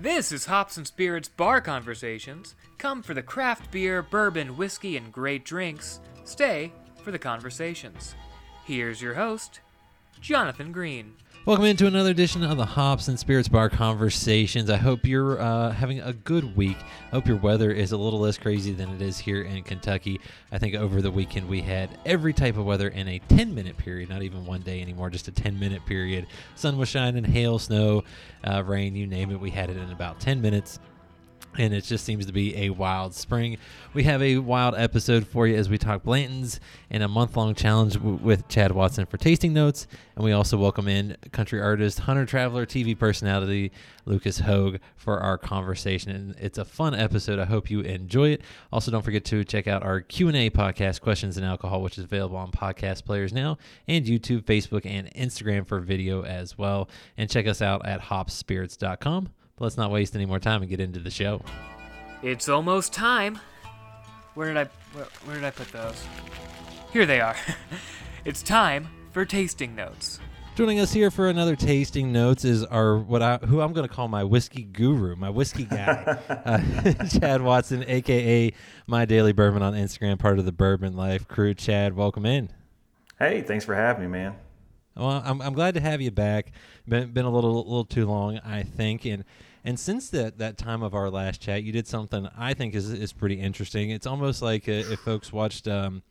This is Hops and Spirits Bar Conversations. Come for the craft beer, bourbon, whiskey, and great drinks. Stay for the conversations. Here's your host, Jonathan Green. Welcome into another edition of the Hops and Spirits Bar Conversations. I hope you're uh, having a good week. I hope your weather is a little less crazy than it is here in Kentucky. I think over the weekend we had every type of weather in a 10 minute period, not even one day anymore, just a 10 minute period. Sun was shining, hail, snow, uh, rain, you name it. We had it in about 10 minutes and it just seems to be a wild spring. We have a wild episode for you as we talk Blanton's and a month long challenge w- with Chad Watson for tasting notes. And we also welcome in country artist, hunter traveler, TV personality Lucas Hoge for our conversation. And it's a fun episode. I hope you enjoy it. Also, don't forget to check out our Q and A podcast, Questions and Alcohol, which is available on podcast players now and YouTube, Facebook, and Instagram for video as well. And check us out at hopspirits.com. But let's not waste any more time and get into the show. It's almost time. Where did I where, where did I put those? Here they are. it's time for tasting notes. Joining us here for another tasting notes is our what I who I'm going to call my whiskey guru, my whiskey guy, uh, Chad Watson, aka my daily bourbon on Instagram, part of the Bourbon Life crew. Chad, welcome in. Hey, thanks for having me, man. Well, I'm, I'm glad to have you back. Been been a little little too long, I think, and and since that that time of our last chat, you did something I think is is pretty interesting. It's almost like uh, if folks watched. Um,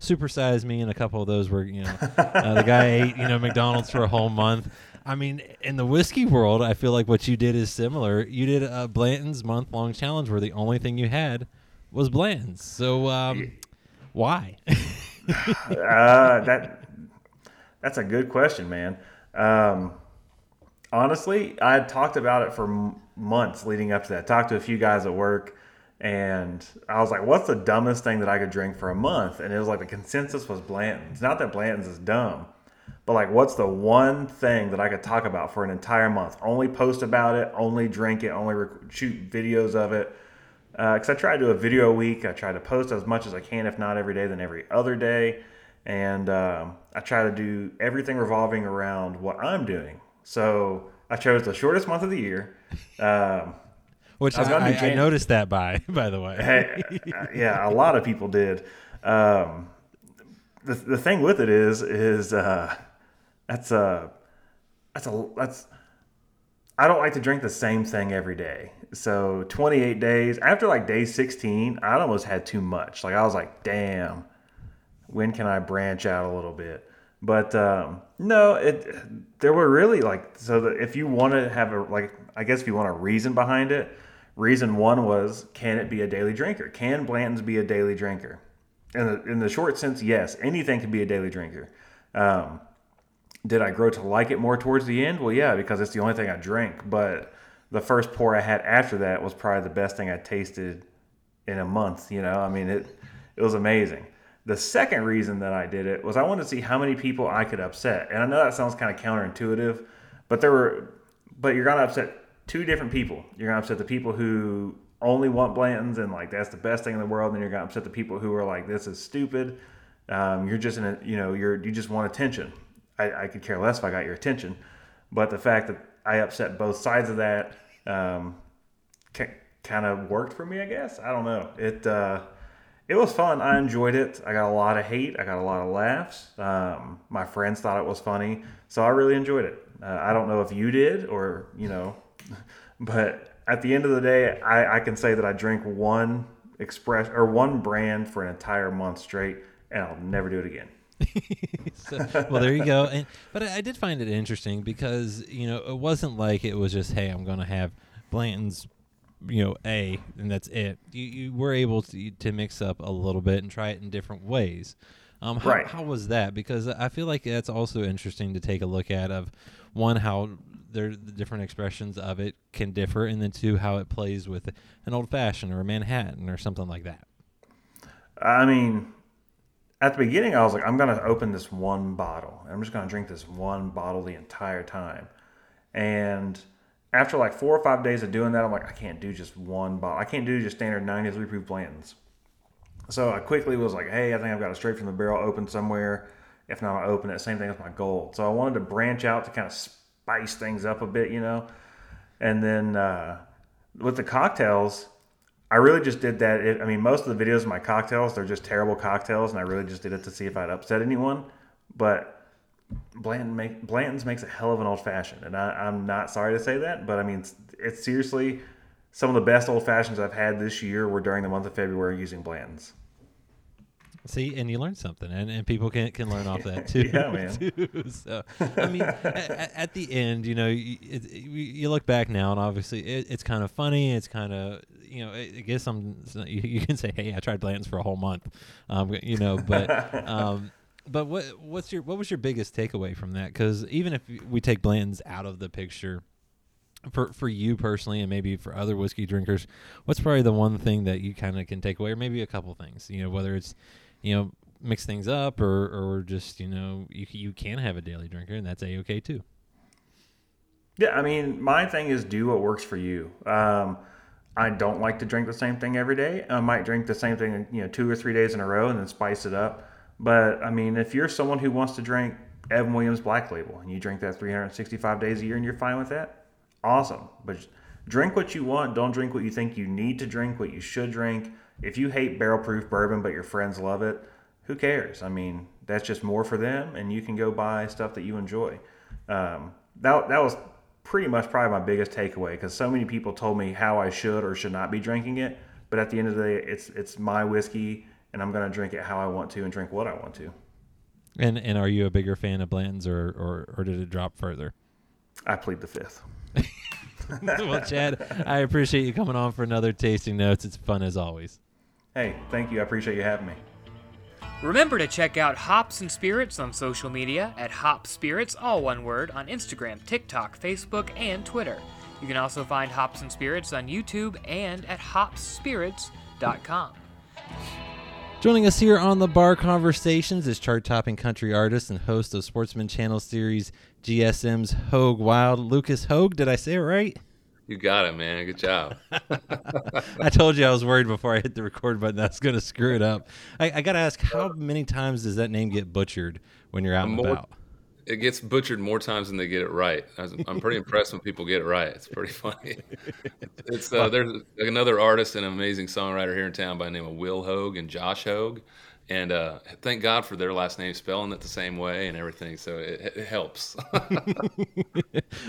Super Size Me and a couple of those were, you know, uh, the guy ate, you know, McDonald's for a whole month. I mean, in the whiskey world, I feel like what you did is similar. You did a Blanton's month long challenge where the only thing you had was Blanton's. So, um, why? uh, that that's a good question, man. Um, honestly, I had talked about it for months leading up to that. Talked to a few guys at work, and I was like, "What's the dumbest thing that I could drink for a month?" And it was like the consensus was Blanton's. Not that Blanton's is dumb, but like, what's the one thing that I could talk about for an entire month? Only post about it, only drink it, only rec- shoot videos of it. Because uh, I try to do a video a week. I try to post as much as I can, if not every day, then every other day. And um, I try to do everything revolving around what I'm doing. So I chose the shortest month of the year. Um, Which I, I, I, I, noticed that by, by the way. hey, uh, yeah, a lot of people did. Um, the, the thing with it is, is uh, that's a, that's a, that's, I don't like to drink the same thing every day. So 28 days after like day 16, I almost had too much. Like I was like, damn, when can I branch out a little bit? But um, no, it there were really like so that if you want to have a like I guess if you want a reason behind it, reason one was can it be a daily drinker? Can Blanton's be a daily drinker? In the in the short sense, yes, anything can be a daily drinker. Um, did I grow to like it more towards the end? Well, yeah, because it's the only thing I drink. But the first pour I had after that was probably the best thing I tasted in a month. You know, I mean it it was amazing. The second reason that I did it was I wanted to see how many people I could upset. And I know that sounds kind of counterintuitive, but there were but you're gonna upset two different people. You're gonna upset the people who only want Blanton's and like that's the best thing in the world, and you're gonna upset the people who are like this is stupid. Um, you're just in a you know you're you just want attention. I, I, could care less if I got your attention, but the fact that I upset both sides of that um, kind of worked for me. I guess I don't know. It uh, it was fun. I enjoyed it. I got a lot of hate. I got a lot of laughs. Um, my friends thought it was funny, so I really enjoyed it. Uh, I don't know if you did or you know, but at the end of the day, I, I can say that I drink one express or one brand for an entire month straight, and I'll never do it again. so, well, there you go. And, but I, I, did find it interesting because you know it wasn't like it was just hey, I'm going to have Blanton's, you know, A, and that's it. You, you were able to to mix up a little bit and try it in different ways. Um, how, right. how was that? Because I feel like that's also interesting to take a look at. Of one, how there the different expressions of it can differ, and then two, how it plays with an old fashioned or a Manhattan or something like that. I mean, at the beginning, I was like, I'm going to open this one bottle. I'm just going to drink this one bottle the entire time. And after like four or five days of doing that, I'm like, I can't do just one bottle. I can't do just standard 93 proof Blanton's. So I quickly was like, hey, I think I've got a straight from the barrel open somewhere. If not, I'll open it. Same thing with my gold. So I wanted to branch out to kind of spice things up a bit, you know. And then uh, with the cocktails, I really just did that. It, I mean, most of the videos of my cocktails, they're just terrible cocktails, and I really just did it to see if I'd upset anyone. But Blanton make, Blanton's makes a hell of an old fashioned, and I, am not sorry to say that. But I mean, it's, it's seriously some of the best old fashions I've had this year were during the month of February using Blanton's. See, and you learn something, and, and people can can learn off that too. yeah, man. Too. So, I mean, at, at, the end, you know, you, it, you look back now, and obviously, it, it's kind of funny. It's kind of, you know, I guess I'm. You, you can say, "Hey, I tried Blanton's for a whole month," um, you know, but. Um, but what what's your what was your biggest takeaway from that? Because even if we take Blanton's out of the picture, for for you personally, and maybe for other whiskey drinkers, what's probably the one thing that you kind of can take away, or maybe a couple things? You know, whether it's you know mix things up or or just you know you you can have a daily drinker and that's a okay too. Yeah, I mean, my thing is do what works for you. Um, I don't like to drink the same thing every day. I might drink the same thing, you know, two or three days in a row and then spice it up. But I mean, if you're someone who wants to drink Evan Williams Black Label and you drink that 365 days a year and you're fine with that, awesome. But drink what you want. Don't drink what you think you need to drink, what you should drink. If you hate barrel proof bourbon but your friends love it, who cares? I mean, that's just more for them, and you can go buy stuff that you enjoy. Um, that that was pretty much probably my biggest takeaway because so many people told me how I should or should not be drinking it. But at the end of the day, it's it's my whiskey, and I'm going to drink it how I want to and drink what I want to. And and are you a bigger fan of blends or or, or did it drop further? I plead the fifth. well, Chad, I appreciate you coming on for another tasting notes. It's fun as always. Hey, thank you. I appreciate you having me. Remember to check out Hops and Spirits on social media at Hop Spirits, all one word, on Instagram, TikTok, Facebook, and Twitter. You can also find Hops and Spirits on YouTube and at hopspirits.com. Joining us here on the Bar Conversations is chart topping country artist and host of Sportsman Channel series GSM's Hoge Wild, Lucas Hoge. Did I say it right? You got it, man. Good job. I told you I was worried before I hit the record button that's going to screw it up. I, I got to ask, how many times does that name get butchered when you're out and about? It gets butchered more times than they get it right. I'm pretty impressed when people get it right. It's pretty funny. It's uh, there's another artist and amazing songwriter here in town by the name of Will Hoge and Josh Hoge and uh, thank God for their last name spelling it the same way and everything. So it, it helps.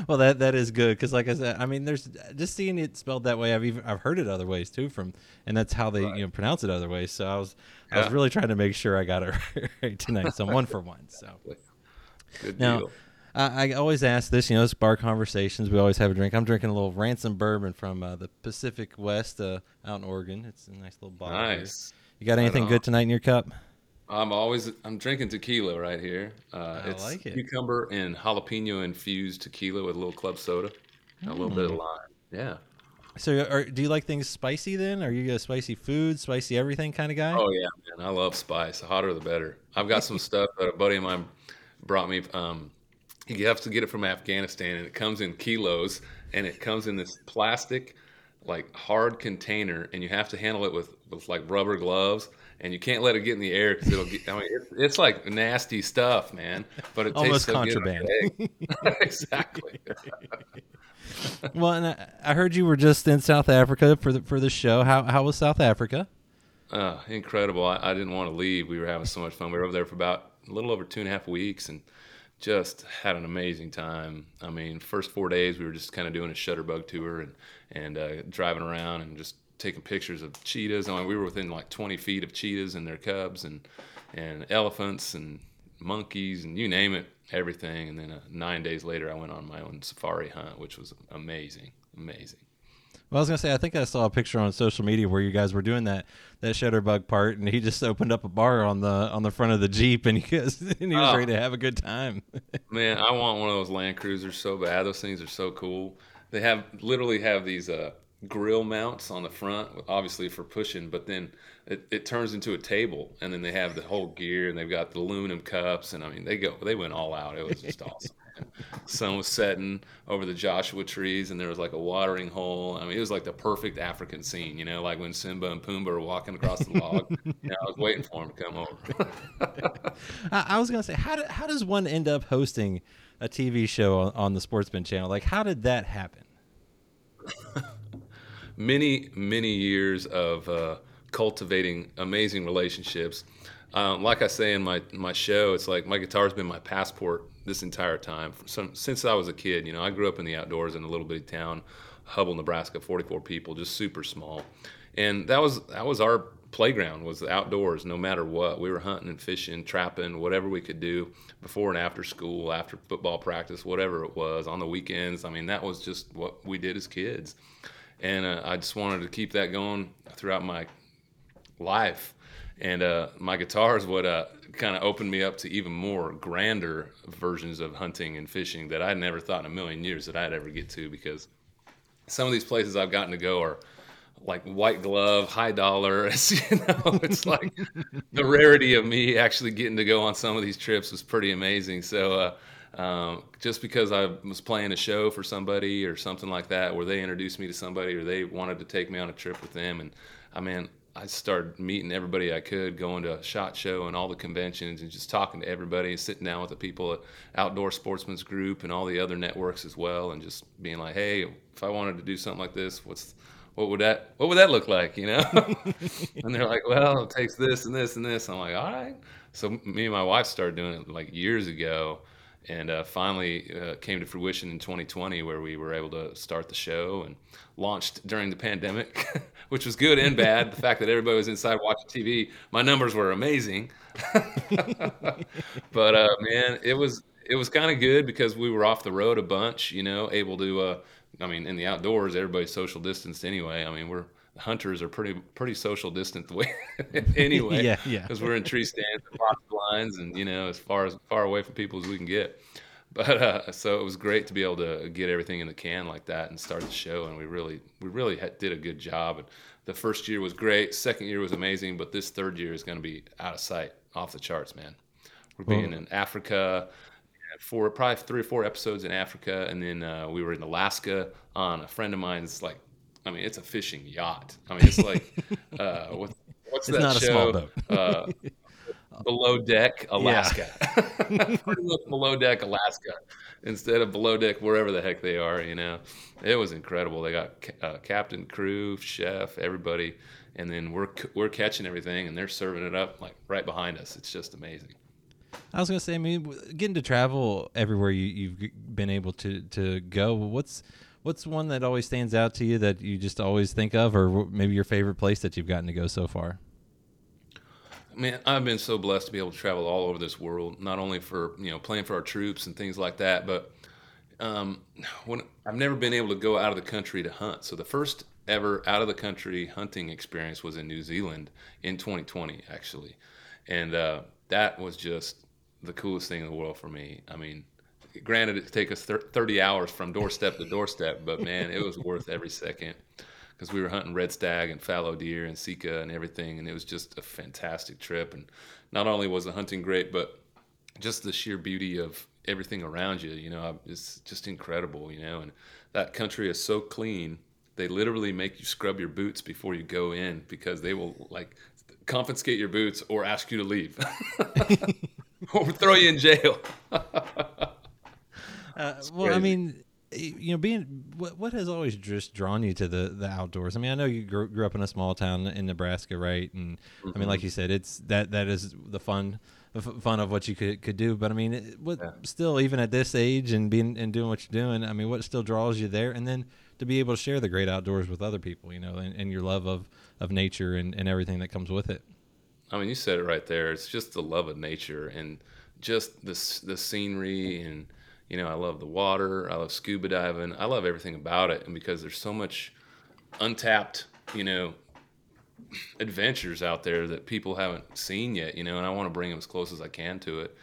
well, that that is good because, like I said, I mean, there's just seeing it spelled that way. I've even I've heard it other ways too from, and that's how they right. you know pronounce it other ways. So I was yeah. I was really trying to make sure I got it right tonight. So one for one. So good now, deal. I, I always ask this, you know, it's bar conversations. We always have a drink. I'm drinking a little ransom bourbon from uh, the Pacific West uh, out in Oregon. It's a nice little bottle. Nice. Here. You got anything good tonight in your cup? I'm always I'm drinking tequila right here. Uh, I it's like it. cucumber and jalapeno infused tequila with a little club soda, mm. a little bit of hmm. lime. Yeah. So, are, do you like things spicy? Then, are you a spicy food, spicy everything kind of guy? Oh yeah, man, I love spice. The hotter the better. I've got some stuff that a buddy of mine brought me. Um, you have to get it from Afghanistan, and it comes in kilos, and it comes in this plastic, like hard container, and you have to handle it with with like rubber gloves and you can't let it get in the air because it'll get. I mean, it's, it's like nasty stuff, man. But it almost tastes so contraband. exactly. well, and I, I, heard you were just in South Africa for the for the show. How how was South Africa? Uh, incredible. I, I didn't want to leave. We were having so much fun. We were over there for about a little over two and a half weeks, and just had an amazing time. I mean, first four days we were just kind of doing a shutterbug tour and and uh, driving around and just taking pictures of cheetahs. I mean, we were within like 20 feet of cheetahs and their cubs, and and elephants and monkeys and you name it, everything. And then uh, nine days later, I went on my own safari hunt, which was amazing, amazing. Well, I was gonna say, I think I saw a picture on social media where you guys were doing that that shutterbug part, and he just opened up a bar on the on the front of the jeep, and he was, and he was oh, ready to have a good time. man, I want one of those Land Cruisers so bad. Those things are so cool. They have literally have these uh, grill mounts on the front, obviously for pushing, but then it, it turns into a table, and then they have the whole gear, and they've got the aluminum cups, and I mean they go they went all out. It was just awesome. Sun was setting over the Joshua trees, and there was like a watering hole. I mean, it was like the perfect African scene, you know, like when Simba and Pumbaa are walking across the log. you know, I was waiting for him to come over. I was gonna say, how do, how does one end up hosting a TV show on, on the Sportsman Channel? Like, how did that happen? many many years of uh, cultivating amazing relationships. Um, like I say in my my show, it's like my guitar's been my passport this entire time. Since I was a kid. You know, I grew up in the outdoors in a little bitty town, Hubbell, Nebraska, 44 people, just super small, and that was that was our playground was the outdoors no matter what. We were hunting and fishing trapping whatever we could do before and after school after football practice whatever it was on the weekends. I mean that was just what we did as kids. And uh, i just wanted to keep that going throughout my life and uh, my guitar is what uh, kind of opened me up to even more grander versions of hunting and fishing that i never thought in a million years that i'd ever get to because some of these places i've gotten to go are like white glove, high dollar. It's, you know, it's like the rarity of me actually getting to go on some of these trips was pretty amazing. So, uh, um, just because I was playing a show for somebody or something like that, where they introduced me to somebody or they wanted to take me on a trip with them, and I mean, I started meeting everybody I could, going to a SHOT Show and all the conventions, and just talking to everybody, sitting down with the people at Outdoor Sportsman's Group and all the other networks as well, and just being like, hey, if I wanted to do something like this, what's what would that what would that look like? You know? And they're like well it takes this and this and this. I'm like all right. So me and my wife started doing it like years ago and uh, finally uh, came to fruition in 2020 where we were able to start the show and launched during the pandemic which was good and bad the fact that everybody was inside watching tv my numbers were amazing but uh, man it was it was kind of good because we were off the road a bunch you know able to uh, I mean, in the outdoors, everybody's social distanced anyway. I mean, we're hunters are pretty pretty social distant the way anyway. yeah, yeah. Because we're in tree stands and box blinds, and you know, as far as far away from people as we can get. But uh, so it was great to be able to get everything in the can like that and start the show, and we really we really had, did a good job. And the first year was great, second year was amazing, but this third year is going to be out of sight, off the charts, man. We're being in Africa, for probably three or four episodes in Africa, and then uh, we were in Alaska on a friend of mine's like, I mean, it's a fishing yacht. I mean, it's like, uh, what, what's It's that not a show? small boat. uh, below deck Alaska, much below deck Alaska, instead of below deck wherever the heck they are. You know, it was incredible. They got ca- uh, captain, crew, chef, everybody, and then we're we're catching everything, and they're serving it up like right behind us. It's just amazing. I was gonna say, I mean, getting to travel everywhere you, you've been able to to go. What's what's one that always stands out to you that you just always think of, or maybe your favorite place that you've gotten to go so far? Man, I've been so blessed to be able to travel all over this world, not only for you know playing for our troops and things like that, but um, when I've never been able to go out of the country to hunt. So the first ever out of the country hunting experience was in New Zealand in 2020, actually, and uh, that was just the coolest thing in the world for me. I mean, granted, it take us 30 hours from doorstep to doorstep, but man, it was worth every second because we were hunting red stag and fallow deer and sika and everything, and it was just a fantastic trip. And not only was the hunting great, but just the sheer beauty of everything around you. You know, it's just incredible. You know, and that country is so clean. They literally make you scrub your boots before you go in because they will like confiscate your boots or ask you to leave or throw you in jail. Uh, well, I mean, you know, being what what has always just drawn you to the the outdoors? I mean, I know you grew, grew up in a small town in Nebraska, right? And I mean, like you said, it's that that is the fun fun of what you could could do. But I mean, it- what still even at this age and being and doing what you're doing, I mean, what still draws you there? And then to be able to share the great outdoors with other people, you know, and, and your love of of nature and, and everything that comes with it. I mean, you said it right there. It's just the love of nature and just the the scenery and you know, I love the water. I love scuba diving. I love everything about it, and because there's so much untapped, you know, adventures out there that people haven't seen yet, you know, and I want to bring them as close as I can to it.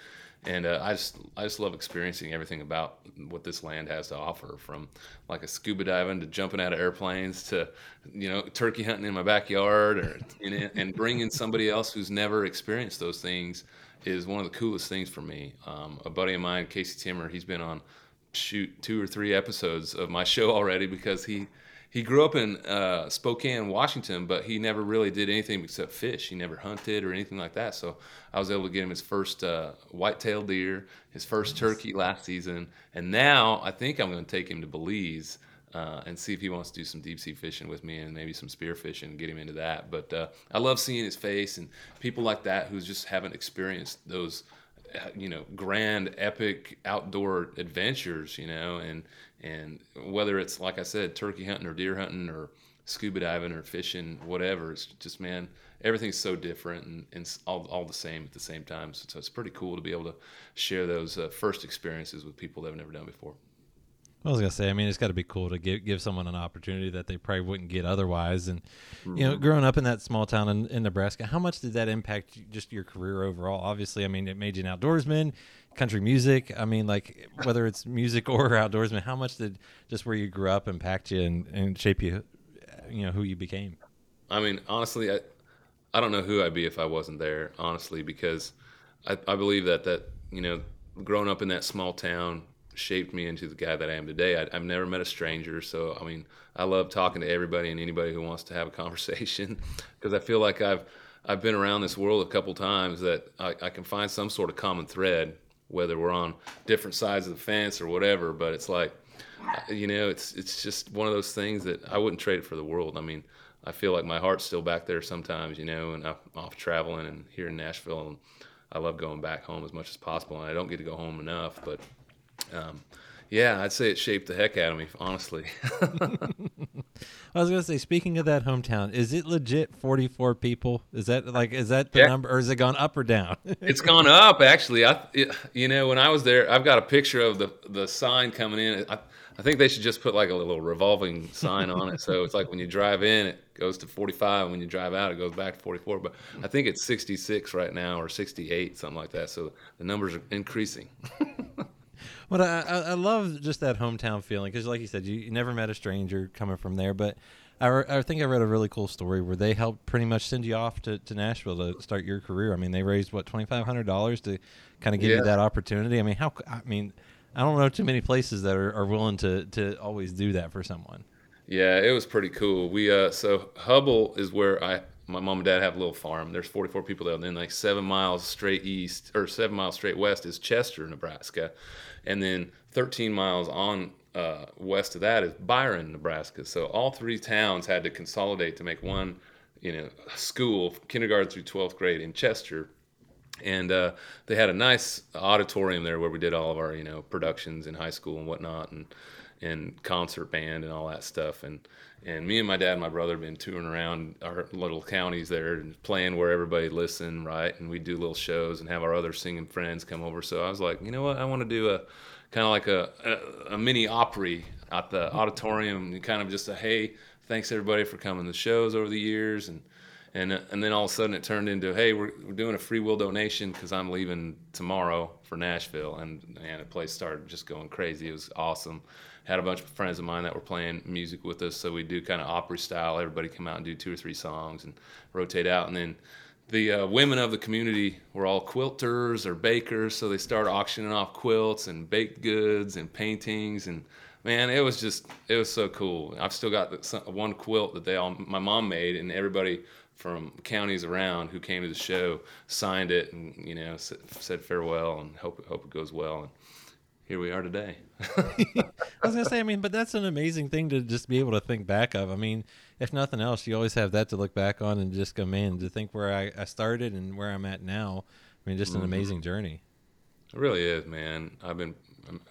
And uh, I just I just love experiencing everything about what this land has to offer, from like a scuba diving to jumping out of airplanes to you know turkey hunting in my backyard, or and bringing somebody else who's never experienced those things is one of the coolest things for me. Um, a buddy of mine, Casey Timmer, he's been on shoot two or three episodes of my show already because he he grew up in uh, Spokane, Washington, but he never really did anything except fish. He never hunted or anything like that. So I was able to get him his first uh, white-tailed deer, his first turkey last season, and now I think I'm going to take him to Belize uh, and see if he wants to do some deep sea fishing with me and maybe some spear fishing, get him into that. But uh, I love seeing his face and people like that who just haven't experienced those, uh, you know, grand, epic outdoor adventures, you know, and and whether it's like I said, turkey hunting or deer hunting or scuba diving or fishing, whatever, it's just man, everything's so different and, and all, all the same at the same time. So, so it's pretty cool to be able to share those uh, first experiences with people that have never done before. I was gonna say, I mean, it's got to be cool to give give someone an opportunity that they probably wouldn't get otherwise. And mm-hmm. you know, mm-hmm. growing up in that small town in, in, Nebraska, how much did that impact just your career overall? Obviously, I mean, it made you an outdoorsman, country music. I mean, like whether it's music or outdoorsman, how much did just where you grew up impact you and, and shape you, you know, who you became? I mean, honestly, I I don't know who I'd be if I wasn't there. Honestly, because I, I believe that that you know, growing up in that small town shaped me into the guy that I am today. I, have never met a stranger, so I mean, I love talking to everybody and anybody who wants to have a conversation because I feel like I've I've been around this world a couple times that I, I, can find some sort of common thread, whether we're on different sides of the fence or whatever. But it's like, you know, it's it's just one of those things that I wouldn't trade it for the world. I mean, I feel like my heart's still back there sometimes, you know, and I'm off traveling and here in Nashville, and I love going back home as much as possible. And I don't get to go home enough, but um, yeah, I'd say it shaped the heck out of me, honestly. I was gonna say, speaking of that hometown, is it legit forty four people? Is that like is that the yeah. number, or has it gone up or down? it's gone up, actually. I, it, you know, when I was there, I've got a picture of the the sign coming in. I, I think they should just put like a little revolving sign on it, so it's like when you drive in, it goes to forty five, when you drive out, it goes back to forty four. But I think it's sixty six right now, or sixty eight, something like that. So the numbers are increasing. But I, I love just that hometown feeling because, like you said, you, you, never met a stranger coming from there. But I, I think I read a really cool story where they helped pretty much send you off to, to Nashville to start your career. I mean, they raised what twenty five hundred dollars to kind of give yeah. you that opportunity. I mean, how? I mean, I don't know too many places that are, are willing to to always do that for someone. Yeah, it was pretty cool. We uh, so Hubbell is where I my mom and dad have a little farm. There's 44 people there. And then like seven miles straight east or seven miles straight west is Chester, Nebraska and then 13 miles on uh, west of that is Byron, Nebraska. So all three towns had to consolidate to make one, you know, school, kindergarten through 12th grade in Chester. And uh, they had a nice auditorium there where we did all of our, you know, productions in high school and whatnot, and and concert band and all that stuff. And and me and my dad and my brother have been touring around our little counties there and playing where everybody listen, right? And we do little shows and have our other singing friends come over. So I was like, you know what? I want to do a kind of like a, a, a mini Opry at the auditorium, and kind of just a hey, thanks everybody for coming to shows over the years, and and and then all of a sudden it turned into hey, we're, we're doing a free will donation because I'm leaving tomorrow for Nashville, and man, the place started just going crazy. It was awesome had a bunch of friends of mine that were playing music with us, so we do kind of Opry style. Everybody come out and do two or three songs and rotate out, and then the uh, women of the community were all quilters or bakers, so they started auctioning off quilts and baked goods and paintings and man, it was just it was so cool. I've still got one quilt that they all my mom made, and everybody from counties around who came to the show signed it and you know said farewell and hope hope it goes well. And here we are today. I was gonna say, I mean, but that's an amazing thing to just be able to think back of. I mean, if nothing else, you always have that to look back on and just go, man, to think where I, I started and where I'm at now. I mean, just an mm-hmm. amazing journey. It really is, man. I've been,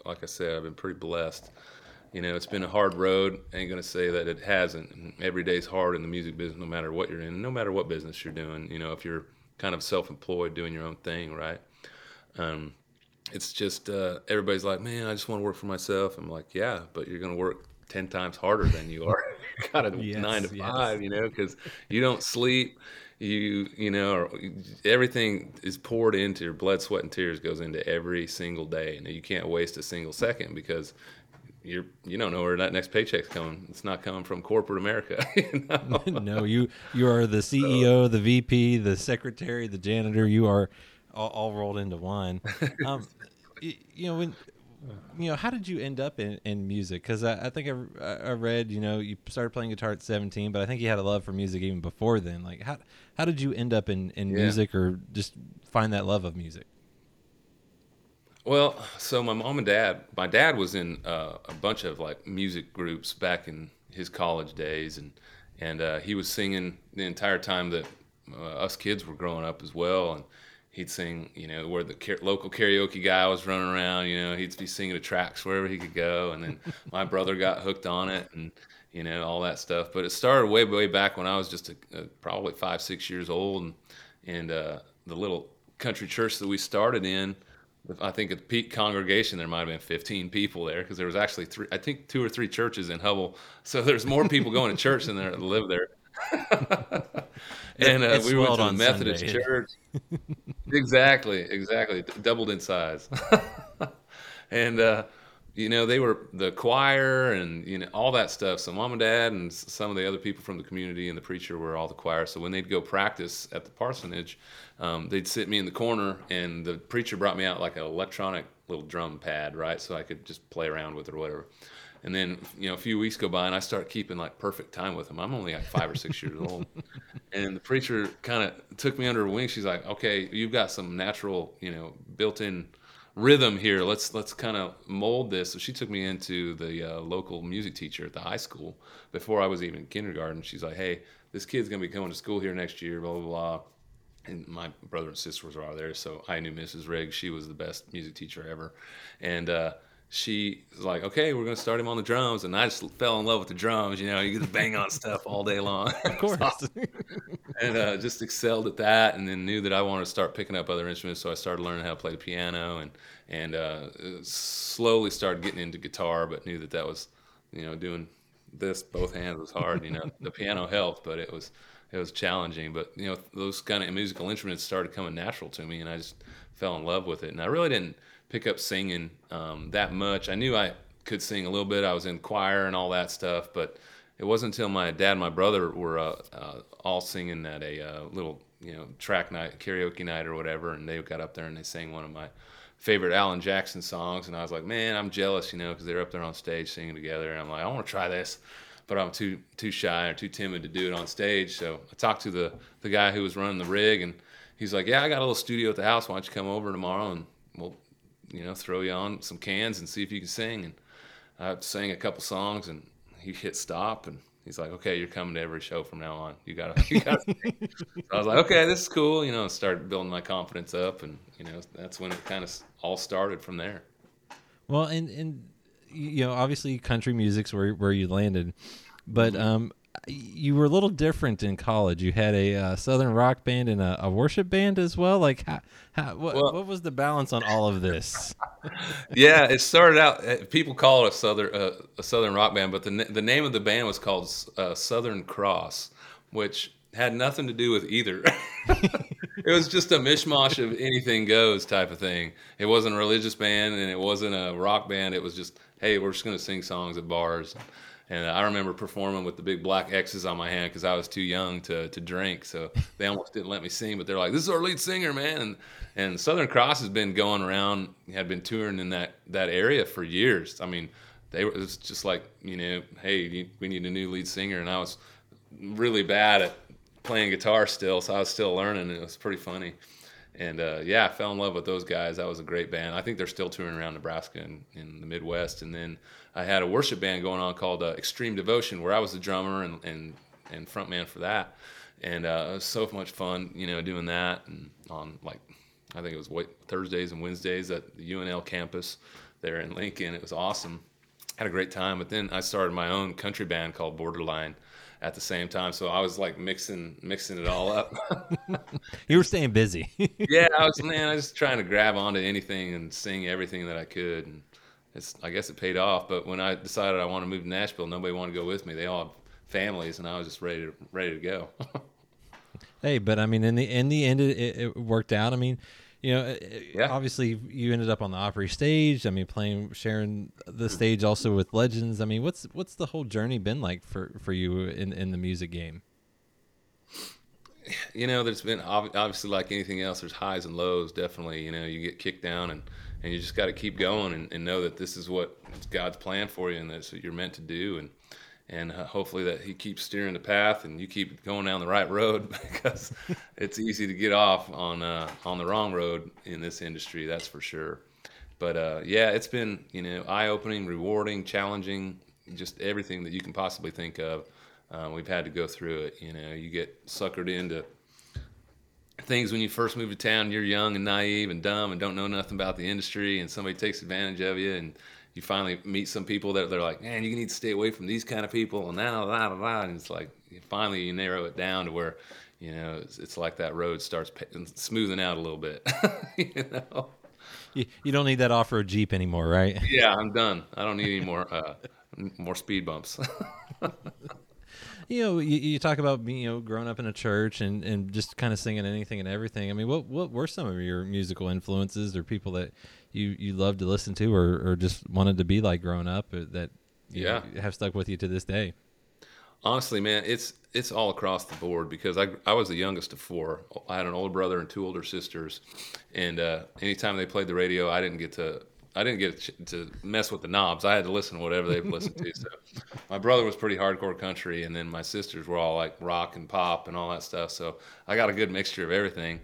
like I said, I've been pretty blessed. You know, it's been a hard road. I ain't gonna say that it hasn't. Every day's hard in the music business, no matter what you're in, no matter what business you're doing. You know, if you're kind of self-employed, doing your own thing, right? Um, it's just uh, everybody's like, man, I just want to work for myself. I'm like, yeah, but you're going to work 10 times harder than you are. you got a yes, nine to yes. five, you know, because you don't sleep. You, you know, everything is poured into your blood, sweat, and tears goes into every single day. And you can't waste a single second because you're you don't know where that next paycheck's coming. It's not coming from corporate America. You know? no, you you are the CEO, the VP, the secretary, the janitor. You are all, all rolled into one. Um, you, you know when you know how did you end up in, in music because I, I, think I, I read you know you started playing guitar at 17 but i think you had a love for music even before then like how how did you end up in, in yeah. music or just find that love of music Well, so my mom and dad, my dad was in uh, a bunch of like music groups back in his college days, and and uh, he was singing the entire time that uh, us kids were growing up as well, and he'd sing, you know, where the car- local karaoke guy was running around, you know, he'd be singing the tracks wherever he could go, and then my brother got hooked on it, and you know all that stuff. But it started way way back when I was just a, a, probably five six years old, and and uh, the little country church that we started in I think at the peak congregation there might have been 15 people there because there was actually three, I think two or three churches in Hubbell. So there's more people going to church than there live there. and uh, we went to the Methodist Sunday. church. exactly, exactly, doubled in size. and uh, you know they were the choir and you know all that stuff. So mom and dad and some of the other people from the community and the preacher were all the choir. So when they'd go practice at the parsonage um, they'd sit me in the corner, and the preacher brought me out like an electronic little drum pad, right, so I could just play around with it or whatever. And then, you know, a few weeks go by, and I start keeping like perfect time with him. I'm only like five or six years old, and the preacher kind of took me under her wing. She's like, "Okay, you've got some natural, you know, built-in rhythm here. Let's let's kind of mold this." So she took me into the uh, local music teacher at the high school before I was even in kindergarten. She's like, "Hey, this kid's gonna be coming to school here next year. Blah blah blah." and my brother and sisters were all there, so I knew Mrs. Riggs. She was the best music teacher ever, and uh, she was like, "Okay, we're gonna start him on the drums," and I just fell in love with the drums. You know, you get to bang on stuff all day long. Of course, and uh, just excelled at that, and then knew that I wanted to start picking up other instruments. So I started learning how to play the piano, and and uh, slowly started getting into guitar, but knew that that was, you know, doing this both hands was hard. You know, the piano helped, but it was it was challenging. But you know, those kind of musical instruments started coming natural to me, and I just fell in love with it. And I really didn't pick up singing um, that much. I knew I could sing a little bit. I was in choir and all that stuff, but it wasn't until my dad and my brother were uh, uh, all singing at a uh, little you know track night, karaoke night or whatever, and they got up there and they sang one of my favorite Alan Jackson songs, and I was like, man, I'm jealous, you know, because they're up there on stage singing together, and I'm like, I want to try this but I'm too too shy or too timid to do it on stage. So I talked to the the guy who was running the rig, and he's like, "Yeah, I got a little studio at the house. Why don't you come over tomorrow and we'll, you know, throw you on some cans and see if you can sing." And I sang a couple songs, and he hit stop, and he's like, "Okay, you're coming to every show from now on. You gotta, you gotta." so I was like, "Okay, this is cool." You know, started building my confidence up, and you know, that's when it kind of all started from there. Well, and and you know, obviously country music's where where you landed, but mm-hmm. um, you were a little different in college. You had a uh, southern rock band and a, a, worship band as well. Like, how, how what, well, what was the balance on all of this? yeah, it started out. Eh, people call it a southern uh, a southern rock band, but the the name of the band was called uh, Southern Cross, which had nothing to do with either. it was just a mishmash of anything goes type of thing. It wasn't a religious band and it wasn't a rock band. It was just hey, we're just going to sing songs at bars. And I remember performing with the big black X's on my hand because I was too young to, to drink. So they almost didn't let me sing, but they're like, this is our lead singer, man. And, and Southern Cross has been going around, had been touring in that, that area for years. I mean, they were, it was just like, you know, hey, we need a new lead singer. And I was really bad at playing guitar still. So I was still learning. And it was pretty funny and uh, yeah, I fell in love with those guys. That was a great band. I think they're still touring around Nebraska and in the Midwest. And then I had a worship band going on called uh, Extreme Devotion, where I was the drummer and and, and frontman for that. And uh, it was so much fun, you know, doing that and on like I think it was Thursdays and Wednesdays at the UNL campus there in Lincoln. It was awesome. Had a great time. But then I started my own country band called Borderline at the same time. So I was like mixing mixing it all up. you were staying busy. yeah, I was man, I was trying to grab onto anything and sing everything that I could and it's I guess it paid off. But when I decided I want to move to Nashville, nobody wanted to go with me. They all had families and I was just ready to ready to go. hey, but I mean in the in the end it, it worked out. I mean, you know, uh, yeah. obviously you ended up on the Opry stage. I mean, playing, sharing the mm-hmm. stage also with legends. I mean, what's what's the whole journey been like for for you in in the music game? You know, there's been obviously like anything else. There's highs and lows. Definitely, you know, you get kicked down and and you just got to keep going and, and know that this is what God's plan for you and that's what you're meant to do and and uh, hopefully that he keeps steering the path and you keep going down the right road because it's easy to get off on uh, on the wrong road in this industry that's for sure But uh, yeah, it's been you know eye opening, rewarding, challenging, just everything that you can possibly think of. Uh, we've had to go through it. You know, you get suckered into things when you first move to town. You're young and naive and dumb and don't know nothing about the industry, and somebody takes advantage of you, and you finally meet some people that they're like, man, you need to stay away from these kind of people, and now, blah, blah, blah. and it's like finally you narrow it down to where you know it's, it's like that road starts smoothing out a little bit. you know. You, you don't need that off-road Jeep anymore, right? Yeah, I'm done. I don't need any more uh, more speed bumps. you know, you, you, talk about being, you know growing up in a church and, and just kind of singing anything and everything. I mean, what what were some of your musical influences or people that you you loved to listen to or, or just wanted to be like growing up that yeah know, have stuck with you to this day? Honestly, man, it's it's all across the board because I I was the youngest of four. I had an older brother and two older sisters, and uh, anytime they played the radio, I didn't get to I didn't get to mess with the knobs. I had to listen to whatever they listened to. So my brother was pretty hardcore country, and then my sisters were all like rock and pop and all that stuff. So I got a good mixture of everything.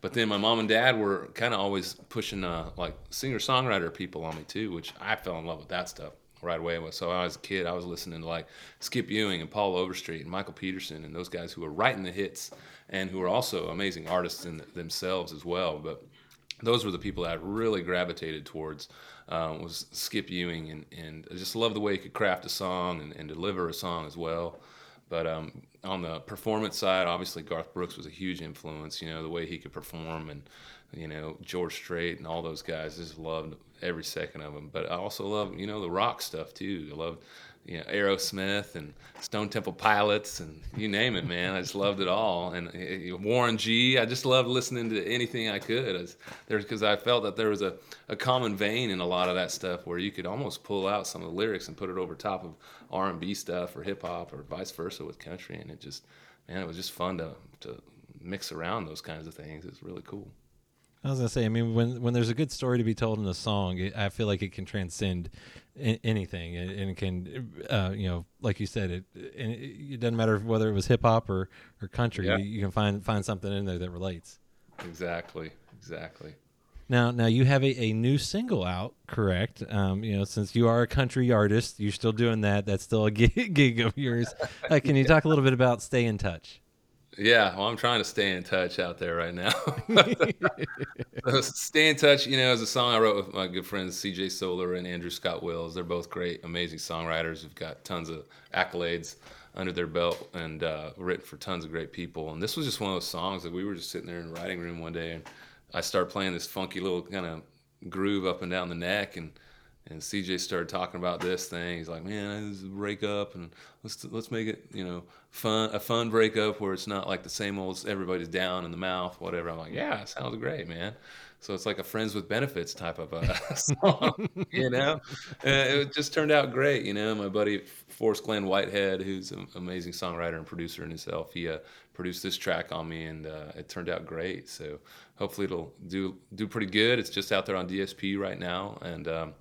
But then my mom and dad were kind of always pushing uh, like singer songwriter people on me too, which I fell in love with that stuff right away. So I was a kid, I was listening to like Skip Ewing and Paul Overstreet and Michael Peterson and those guys who were writing the hits and who were also amazing artists in themselves as well. But those were the people that I really gravitated towards. Um, was Skip Ewing, and, and I just love the way he could craft a song and, and deliver a song as well. But um, on the performance side, obviously Garth Brooks was a huge influence. You know the way he could perform, and you know George Strait and all those guys. Just loved every second of them. But I also love you know the rock stuff too. I love you know Aerosmith and Stone Temple Pilots and you name it, man. I just loved it all. And uh, Warren G. I just loved listening to anything I could. Because I felt that there was a, a common vein in a lot of that stuff where you could almost pull out some of the lyrics and put it over top of R and B stuff or hip hop or vice versa with country. And it just man, it was just fun to to mix around those kinds of things. It's really cool. I was gonna say, I mean, when when there's a good story to be told in a song, I feel like it can transcend anything, and, and can, uh, you know, like you said, it, and it, it doesn't matter whether it was hip hop or or country. Yeah. You, you, can find find something in there that relates. Exactly, exactly. Now, now you have a, a new single out, correct? Um, you know, since you are a country artist, you're still doing that. That's still a gig, gig of yours. Uh, can you talk a little bit about "Stay in Touch"? Yeah, well, I'm trying to stay in touch out there right now. stay in touch, you know, is a song I wrote with my good friends CJ Solar and Andrew Scott Wills. They're both great, amazing songwriters who've got tons of accolades under their belt and uh, written for tons of great people. And this was just one of those songs that we were just sitting there in the writing room one day, and I started playing this funky little kind of groove up and down the neck, and and CJ started talking about this thing. He's like, "Man, this is a breakup, and let's let's make it, you know, fun a fun breakup where it's not like the same old everybody's down in the mouth, whatever." I'm like, "Yeah, sounds great, man." So it's like a friends with benefits type of a song, you know. Uh, it just turned out great, you know. My buddy Forrest Glenn Whitehead, who's an amazing songwriter and producer in himself, he uh, produced this track on me, and uh, it turned out great. So hopefully it'll do do pretty good. It's just out there on DSP right now, and um,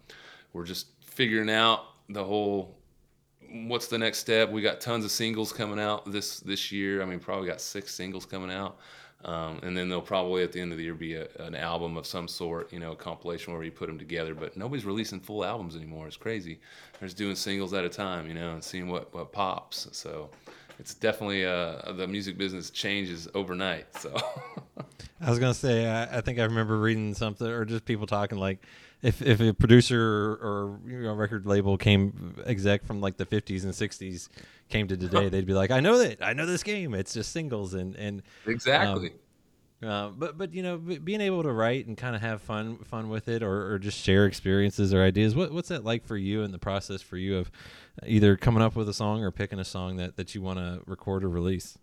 we're just figuring out the whole what's the next step. We got tons of singles coming out this this year. I mean, probably got six singles coming out. Um, and then there'll probably at the end of the year be a, an album of some sort, you know, a compilation where you put them together. But nobody's releasing full albums anymore. It's crazy. They're just doing singles at a time, you know, and seeing what, what pops. So it's definitely uh, the music business changes overnight. So I was gonna say, I, I think I remember reading something or just people talking like if if a producer or, or you know, record label came exec from like the 50s and 60s came to today, they'd be like, "I know that, I know this game. It's just singles and and exactly." Um, uh, but but you know, being able to write and kind of have fun fun with it, or, or just share experiences or ideas. What what's that like for you in the process for you of either coming up with a song or picking a song that that you want to record or release?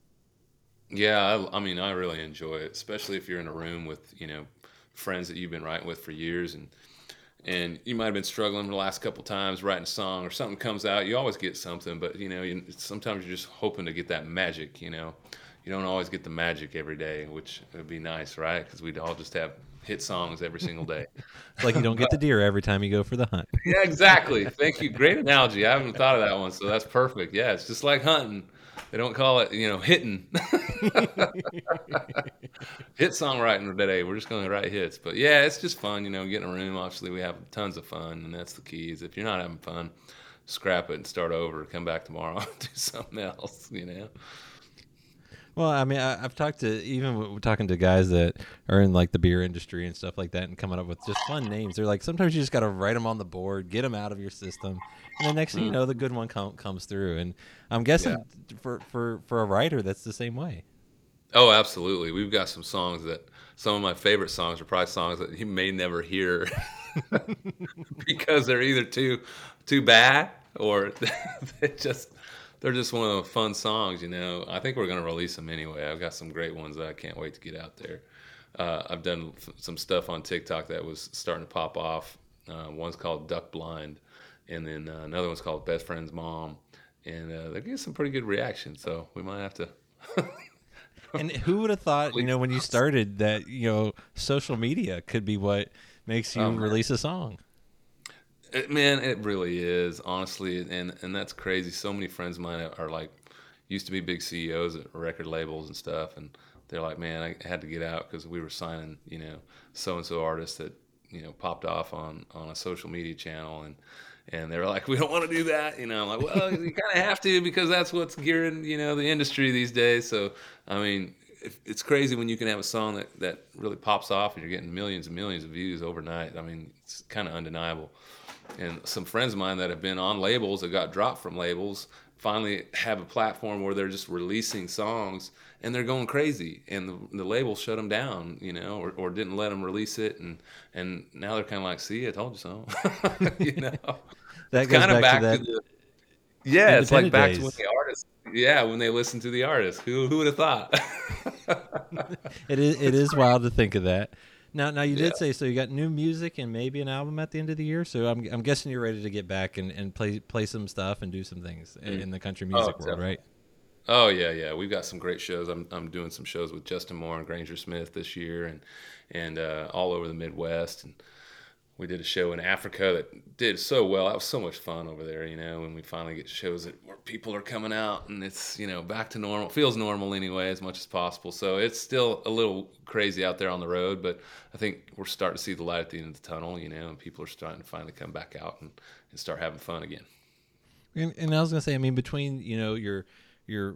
Yeah, I, I mean, I really enjoy it, especially if you're in a room with you know friends that you've been writing with for years and and you might have been struggling the last couple times writing a song or something comes out you always get something but you know you, sometimes you're just hoping to get that magic you know? You don't always get the magic every day which would be nice right? Because we'd all just have hit songs every single day. It's like you don't get the deer every time you go for the hunt. Yeah exactly. Thank you. Great analogy. I haven't thought of that one so that's perfect. Yeah it's just like hunting they don't call it, you know, hitting. Hit songwriting today. We're just going to write hits. But yeah, it's just fun, you know, getting a room. Obviously, we have tons of fun, and that's the key. Is if you're not having fun, scrap it and start over. Come back tomorrow and do something else, you know. Well, I mean, I, have talked to even talking to guys that are in like the beer industry and stuff like that, and coming up with just fun names. They're like, sometimes you just got to write them on the board, get them out of your system, and the next thing you mm. know, the good one com- comes through. And I'm guessing yeah. for for for a writer, that's the same way. Oh, absolutely. We've got some songs that some of my favorite songs are probably songs that you may never hear because they're either too too bad or they just they're just one of the fun songs, you know. I think we're going to release them anyway. I've got some great ones that I can't wait to get out there. Uh, I've done f- some stuff on TikTok that was starting to pop off. Uh, one's called Duck Blind, and then uh, another one's called Best Friend's Mom, and uh, they're getting some pretty good reaction. So we might have to. and who would have thought, you know, when you started that, you know, social media could be what makes you um, release a song? It, man, it really is, honestly, and and that's crazy. So many friends of mine are like used to be big CEOs at record labels and stuff, and they're like, man, I had to get out because we were signing, you know, so and so artists that you know popped off on on a social media channel, and and they were like, we don't want to do that, you know. I'm like, well, you kind of have to because that's what's gearing, you know, the industry these days. So, I mean, it's crazy when you can have a song that that really pops off and you're getting millions and millions of views overnight. I mean, it's kind of undeniable and some friends of mine that have been on labels that got dropped from labels finally have a platform where they're just releasing songs and they're going crazy and the, the label shut them down you know or, or didn't let them release it and and now they're kind of like see i told you so. You know? That goes kind of back, back to, the, yeah it's like back days. to when the artist yeah when they listen to the artist. Who, who would have thought? It is it is wild to think of that now, now you did yeah. say so. You got new music and maybe an album at the end of the year. So I'm, I'm guessing you're ready to get back and, and play play some stuff and do some things mm. in the country oh, music oh, world, right? Oh yeah, yeah. We've got some great shows. I'm I'm doing some shows with Justin Moore and Granger Smith this year, and and uh, all over the Midwest. And we did a show in Africa that did so well. That was so much fun over there, you know. And we finally get shows that where people are coming out and it's you know back to normal, feels normal anyway, as much as possible. So it's still a little crazy out there on the road, but I think we're starting to see the light at the end of the tunnel, you know, and people are starting to finally come back out and, and start having fun again. And, and I was gonna say, I mean, between you know your your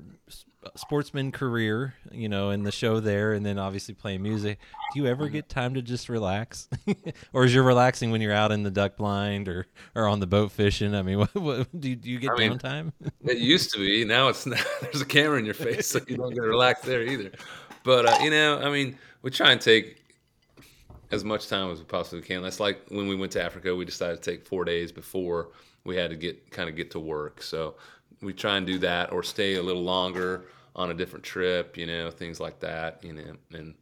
sportsman career, you know, in the show there, and then obviously playing music. Do you ever get time to just relax, or is you relaxing when you're out in the duck blind or or on the boat fishing? I mean, what, what do, you, do you get I mean, downtime? it used to be. Now it's not, there's a camera in your face, so you don't get relaxed there either. But uh, you know, I mean, we try and take as much time as we possibly can. That's like when we went to Africa. We decided to take four days before we had to get kind of get to work. So we try and do that or stay a little longer on a different trip, you know, things like that, you know, and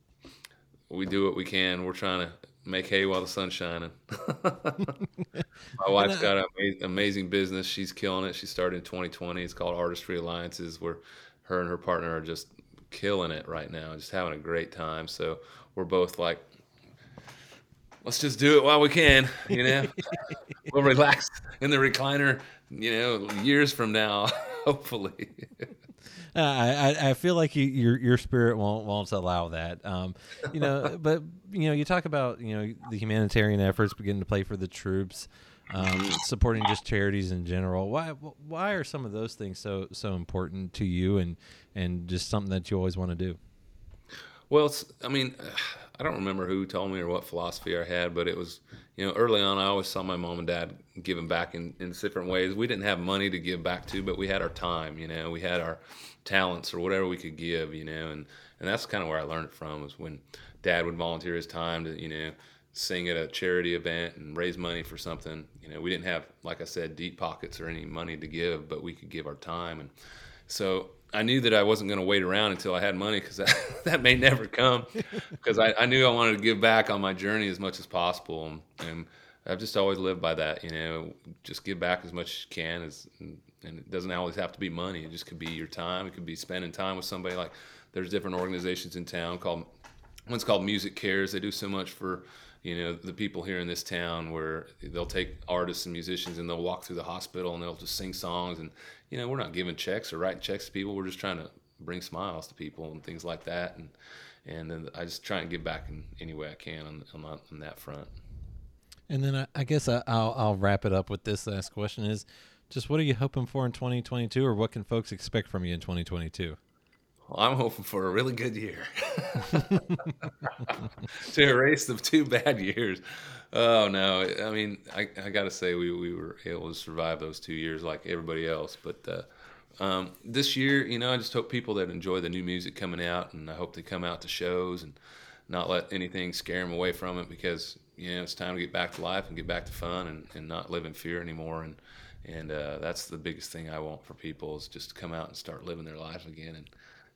we do what we can. We're trying to make hay while the sun's shining. My wife's uh, got an amazing, amazing business. She's killing it. She started in 2020. It's called Artistry Alliances, where her and her partner are just killing it right now, just having a great time. So we're both like, let's just do it while we can, you know. we'll relax in the recliner, you know, years from now, hopefully. Uh, I, I feel like you, your your spirit won't won't allow that. Um, you know, but you know, you talk about you know the humanitarian efforts, beginning to play for the troops, um, supporting just charities in general. Why why are some of those things so so important to you, and and just something that you always want to do? Well, I mean, I don't remember who told me or what philosophy I had, but it was, you know, early on, I always saw my mom and dad giving back in, in different ways. We didn't have money to give back to, but we had our time, you know, we had our talents or whatever we could give, you know, and, and that's kind of where I learned it from was when dad would volunteer his time to, you know, sing at a charity event and raise money for something. You know, we didn't have, like I said, deep pockets or any money to give, but we could give our time. And so I knew that I wasn't going to wait around until I had money because that, that may never come. Because I, I, knew I wanted to give back on my journey as much as possible, and, and, I've just always lived by that. You know, just give back as much as you can, as, and, and it doesn't always have to be money. It just could be your time. It could be spending time with somebody. Like there's different organizations in town called one's called MusiCares. They do so much for you know the people here in this town where they'll take artists and musicians and they'll walk through the hospital and they'll just sing songs and you know we're not giving checks or writing checks to people we're just trying to bring smiles to people and things like that and and then I just try and give back in any way I can on on, that, on that front. And then I, I guess I, will I'll wrap it up with this last question: Is just what are you hoping for in 2022, or what can folks expect from you in 2022? I'm hoping for a really good year to erase the two bad years. Oh no! I mean, I, I got to say we, we were able to survive those two years like everybody else. But uh, um, this year, you know, I just hope people that enjoy the new music coming out, and I hope they come out to shows and not let anything scare them away from it because you know it's time to get back to life and get back to fun and, and not live in fear anymore. And and uh, that's the biggest thing I want for people is just to come out and start living their lives again and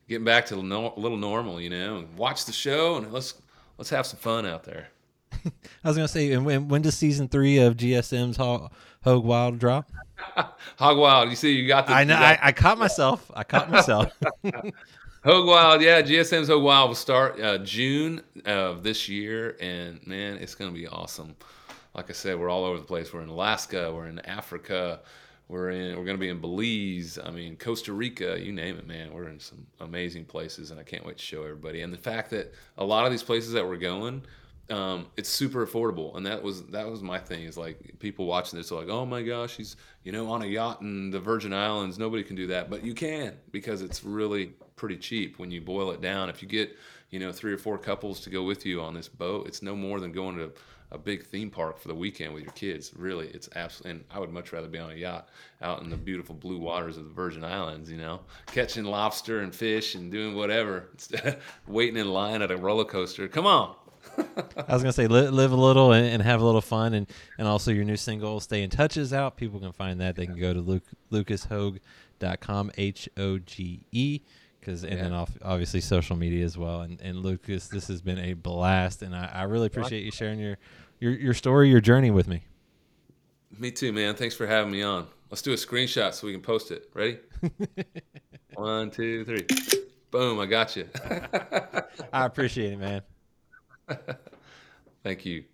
getting back to a little normal, you know, and watch the show and let's let's have some fun out there. I was gonna say, and when, when does season three of GSM's Hog, Hog Wild drop? Hog Wild, you see, you got the. I know. Got, I, I, caught myself. I caught myself. Hog Wild, yeah, GSM's Hog Wild will start uh, June of this year, and man, it's gonna be awesome like I said, we're all over the place. We're in Alaska, we're in Africa, we're in we're going to be in Belize. I mean, Costa Rica, you name it, man. We're in some amazing places, and I can't wait to show everybody. And the fact that a lot of these places that we're going, um, it's super affordable, and that was that was my thing. Is like people watching this are like, oh my gosh, he's you know on a yacht in the Virgin Islands. Nobody can do that, but you can because it's really pretty cheap when you boil it down. If you get you know three or four couples to go with you on this boat, it's no more than going to a big theme park for the weekend with your kids. Really, it's absolutely. And I would much rather be on a yacht out in the beautiful blue waters of the Virgin Islands. You know, catching lobster and fish and doing whatever instead of waiting in line at a roller coaster. Come on. I was gonna say live, live a little and, and, have a little fun, and and also your new single "Stay in Touch" is out. People can find that. They can go to Luke, lucashoge.com, H O G E because and yeah. then off, obviously social media as well. And, and Lucas, this has been a blast, and I, I really appreciate you sharing your, your your story, your journey with me. Me too, man. Thanks for having me on. Let's do a screenshot so we can post it. Ready? One, two, three. Boom! I got you. I appreciate it, man. Thank you.